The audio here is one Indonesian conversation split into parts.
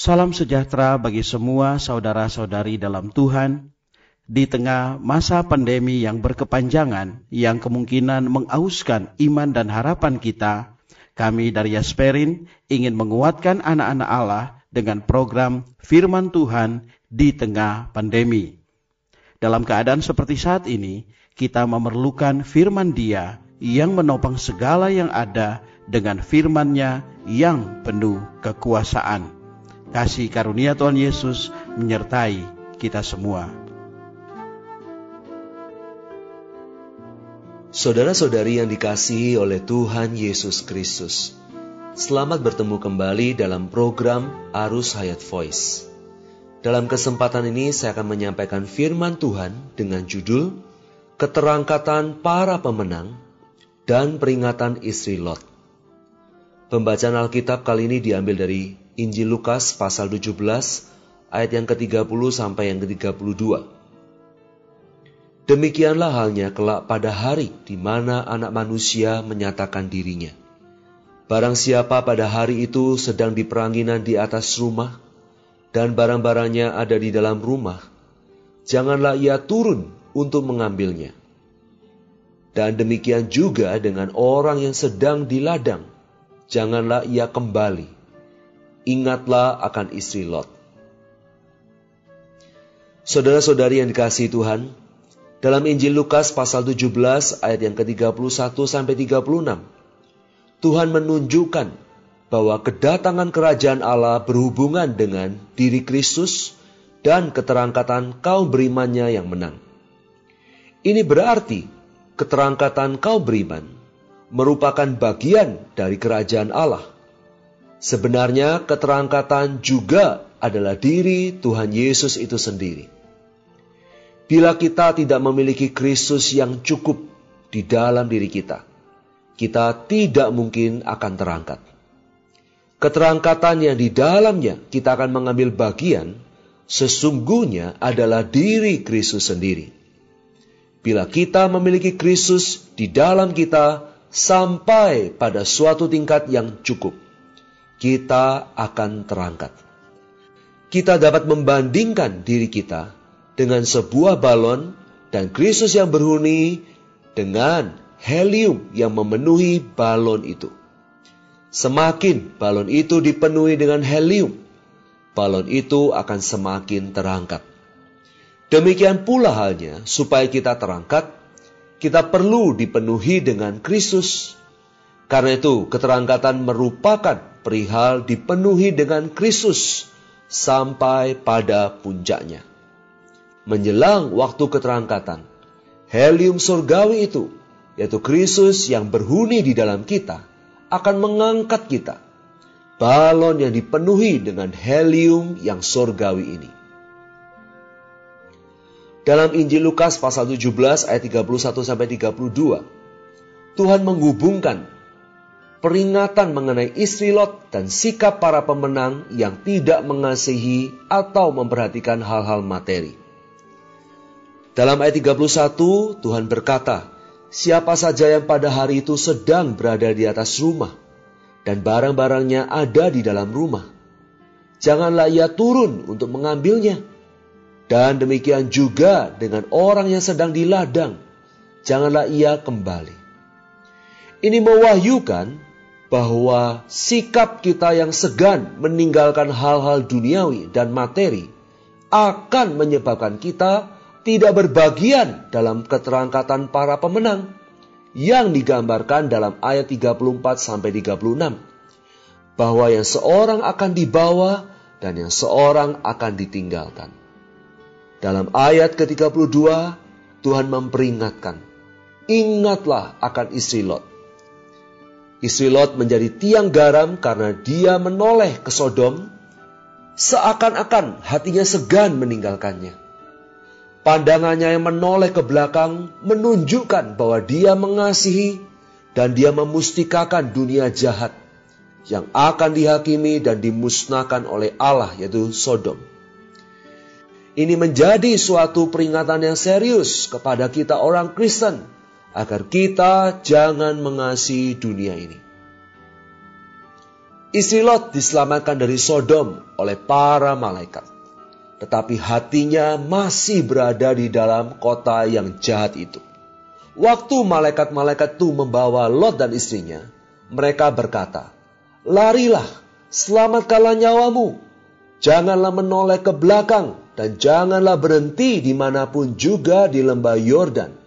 Salam sejahtera bagi semua saudara-saudari dalam Tuhan. Di tengah masa pandemi yang berkepanjangan, yang kemungkinan mengauskan iman dan harapan kita, kami dari Yasperin ingin menguatkan anak-anak Allah dengan program Firman Tuhan di tengah pandemi. Dalam keadaan seperti saat ini, kita memerlukan firman Dia yang menopang segala yang ada dengan firman-Nya yang penuh kekuasaan. Kasih karunia Tuhan Yesus menyertai kita semua. Saudara-saudari yang dikasihi oleh Tuhan Yesus Kristus, selamat bertemu kembali dalam program Arus Hayat Voice. Dalam kesempatan ini saya akan menyampaikan firman Tuhan dengan judul Keterangkatan Para Pemenang dan Peringatan Istri Lot. Pembacaan Alkitab kali ini diambil dari Injil Lukas pasal 17 ayat yang ke-30 sampai yang ke-32. Demikianlah halnya kelak pada hari di mana anak manusia menyatakan dirinya. Barang siapa pada hari itu sedang di peranginan di atas rumah, dan barang-barangnya ada di dalam rumah, janganlah ia turun untuk mengambilnya. Dan demikian juga dengan orang yang sedang di ladang, janganlah ia kembali. Ingatlah akan istri Lot. Saudara-saudari yang dikasihi Tuhan, dalam Injil Lukas pasal 17 ayat yang ke-31 sampai 36, Tuhan menunjukkan bahwa kedatangan kerajaan Allah berhubungan dengan diri Kristus dan keterangkatan kaum berimannya yang menang. Ini berarti keterangkatan kaum beriman merupakan bagian dari kerajaan Allah. Sebenarnya keterangkatan juga adalah diri Tuhan Yesus itu sendiri. Bila kita tidak memiliki Kristus yang cukup di dalam diri kita, kita tidak mungkin akan terangkat. Keterangkatan yang di dalamnya kita akan mengambil bagian, sesungguhnya adalah diri Kristus sendiri. Bila kita memiliki Kristus di dalam kita sampai pada suatu tingkat yang cukup, kita akan terangkat. Kita dapat membandingkan diri kita dengan sebuah balon dan Kristus yang berhuni dengan helium yang memenuhi balon itu. Semakin balon itu dipenuhi dengan helium, balon itu akan semakin terangkat. Demikian pula halnya, supaya kita terangkat, kita perlu dipenuhi dengan Kristus. Karena itu, keterangkatan merupakan perihal dipenuhi dengan Kristus sampai pada puncaknya menjelang waktu keterangkatan. Helium surgawi itu, yaitu Kristus yang berhuni di dalam kita, akan mengangkat kita. Balon yang dipenuhi dengan helium yang surgawi ini. Dalam Injil Lukas pasal 17 ayat 31 sampai 32, Tuhan menghubungkan peringatan mengenai istri Lot dan sikap para pemenang yang tidak mengasihi atau memperhatikan hal-hal materi. Dalam ayat 31, Tuhan berkata, Siapa saja yang pada hari itu sedang berada di atas rumah, dan barang-barangnya ada di dalam rumah, janganlah ia turun untuk mengambilnya. Dan demikian juga dengan orang yang sedang di ladang, janganlah ia kembali. Ini mewahyukan bahwa sikap kita yang segan meninggalkan hal-hal duniawi dan materi akan menyebabkan kita tidak berbagian dalam keterangkatan para pemenang yang digambarkan dalam ayat 34 sampai 36 bahwa yang seorang akan dibawa dan yang seorang akan ditinggalkan. Dalam ayat ke-32 Tuhan memperingatkan, ingatlah akan istri Lot. Istri Lot menjadi tiang garam karena dia menoleh ke Sodom, seakan-akan hatinya segan meninggalkannya. Pandangannya yang menoleh ke belakang menunjukkan bahwa dia mengasihi dan dia memustikakan dunia jahat yang akan dihakimi dan dimusnahkan oleh Allah yaitu Sodom. Ini menjadi suatu peringatan yang serius kepada kita orang Kristen agar kita jangan mengasihi dunia ini. Istri Lot diselamatkan dari Sodom oleh para malaikat. Tetapi hatinya masih berada di dalam kota yang jahat itu. Waktu malaikat-malaikat itu membawa Lot dan istrinya, mereka berkata, Larilah, selamatkanlah nyawamu. Janganlah menoleh ke belakang dan janganlah berhenti di mana pun juga di lembah Yordan.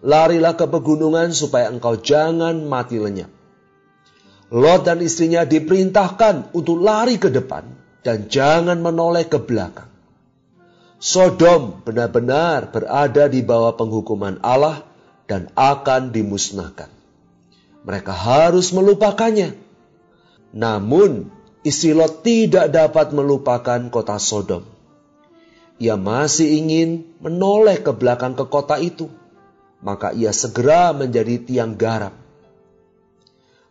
Larilah ke pegunungan supaya engkau jangan mati lenyap. Lot dan istrinya diperintahkan untuk lari ke depan dan jangan menoleh ke belakang. Sodom benar-benar berada di bawah penghukuman Allah dan akan dimusnahkan. Mereka harus melupakannya. Namun, istri Lot tidak dapat melupakan kota Sodom. Ia masih ingin menoleh ke belakang ke kota itu. Maka ia segera menjadi tiang garam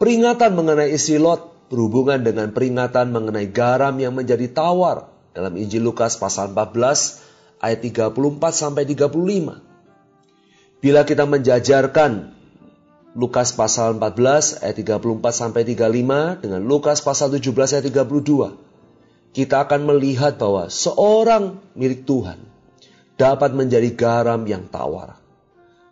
Peringatan mengenai isi Lot berhubungan dengan peringatan mengenai garam yang menjadi tawar dalam Injil Lukas pasal 14 ayat 34 sampai 35. Bila kita menjajarkan Lukas pasal 14 ayat 34 sampai 35 dengan Lukas pasal 17 ayat 32, kita akan melihat bahwa seorang milik Tuhan dapat menjadi garam yang tawar.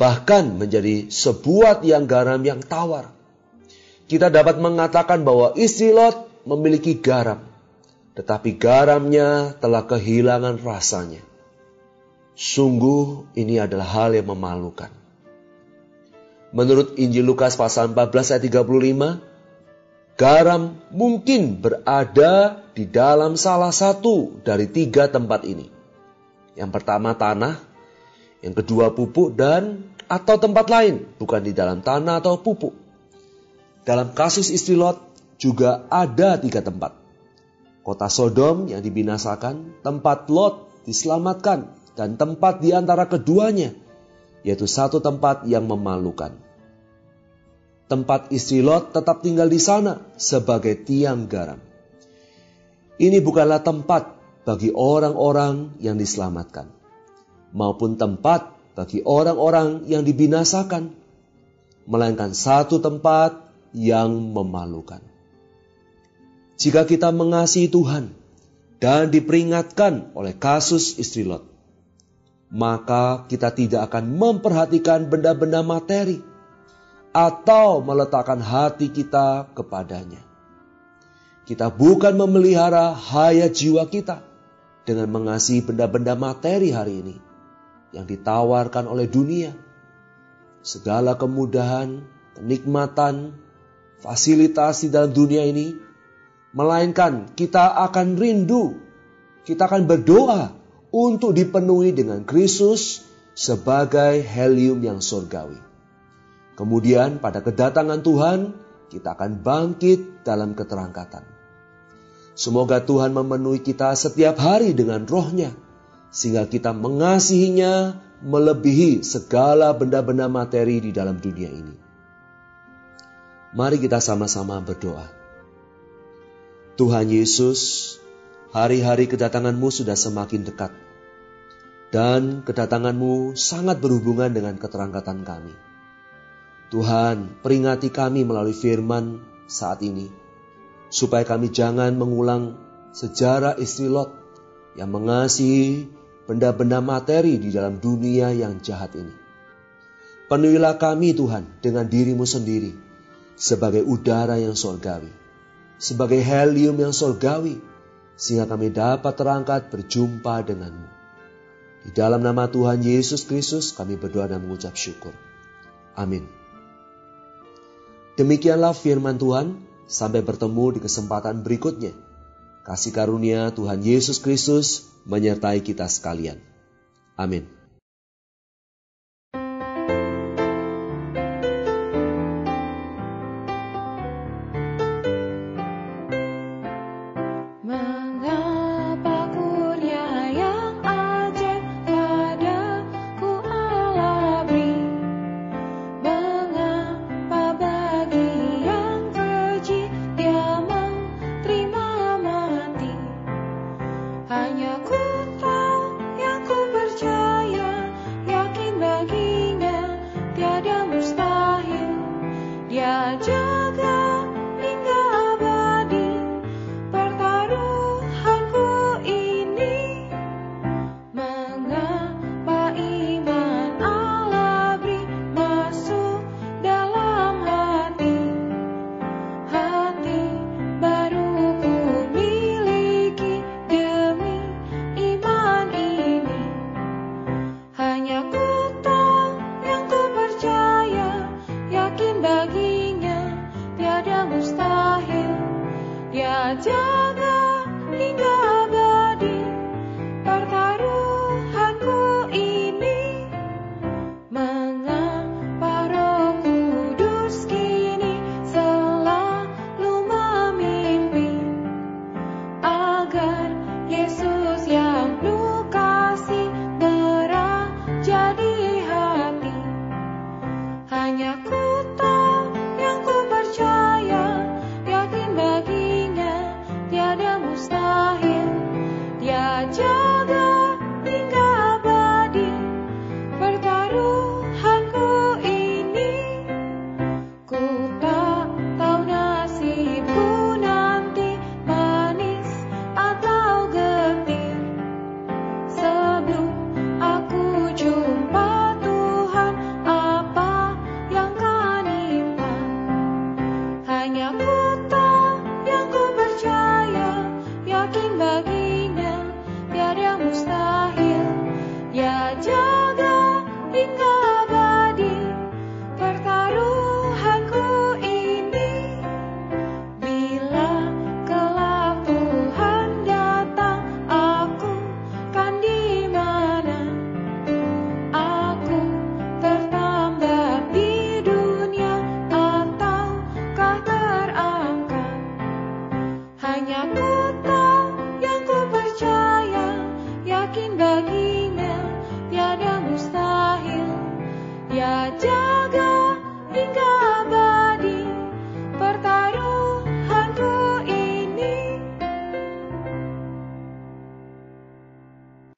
Bahkan menjadi sebuah tiang garam yang tawar kita dapat mengatakan bahwa istri Lot memiliki garam, tetapi garamnya telah kehilangan rasanya. Sungguh ini adalah hal yang memalukan. Menurut Injil Lukas pasal 14 ayat 35, garam mungkin berada di dalam salah satu dari tiga tempat ini. Yang pertama tanah, yang kedua pupuk dan atau tempat lain, bukan di dalam tanah atau pupuk. Dalam kasus istri Lot juga ada tiga tempat. Kota Sodom yang dibinasakan, tempat Lot diselamatkan, dan tempat di antara keduanya, yaitu satu tempat yang memalukan. Tempat istri Lot tetap tinggal di sana sebagai tiang garam. Ini bukanlah tempat bagi orang-orang yang diselamatkan, maupun tempat bagi orang-orang yang dibinasakan, melainkan satu tempat yang memalukan. Jika kita mengasihi Tuhan dan diperingatkan oleh kasus istri Lot, maka kita tidak akan memperhatikan benda-benda materi atau meletakkan hati kita kepadanya. Kita bukan memelihara hayat jiwa kita dengan mengasihi benda-benda materi hari ini yang ditawarkan oleh dunia. Segala kemudahan, kenikmatan, fasilitas di dalam dunia ini, melainkan kita akan rindu, kita akan berdoa untuk dipenuhi dengan Kristus sebagai helium yang surgawi. Kemudian pada kedatangan Tuhan, kita akan bangkit dalam keterangkatan. Semoga Tuhan memenuhi kita setiap hari dengan rohnya, sehingga kita mengasihinya melebihi segala benda-benda materi di dalam dunia ini. Mari kita sama-sama berdoa. Tuhan Yesus, hari-hari kedatanganmu sudah semakin dekat. Dan kedatanganmu sangat berhubungan dengan keterangkatan kami. Tuhan, peringati kami melalui firman saat ini. Supaya kami jangan mengulang sejarah istri Lot yang mengasihi benda-benda materi di dalam dunia yang jahat ini. Penuhilah kami Tuhan dengan dirimu sendiri sebagai udara yang sorgawi, sebagai helium yang sorgawi, sehingga kami dapat terangkat berjumpa denganmu. Di dalam nama Tuhan Yesus Kristus kami berdoa dan mengucap syukur. Amin. Demikianlah firman Tuhan, sampai bertemu di kesempatan berikutnya. Kasih karunia Tuhan Yesus Kristus menyertai kita sekalian. Amin. baginya tiada mustahil. Dia jauh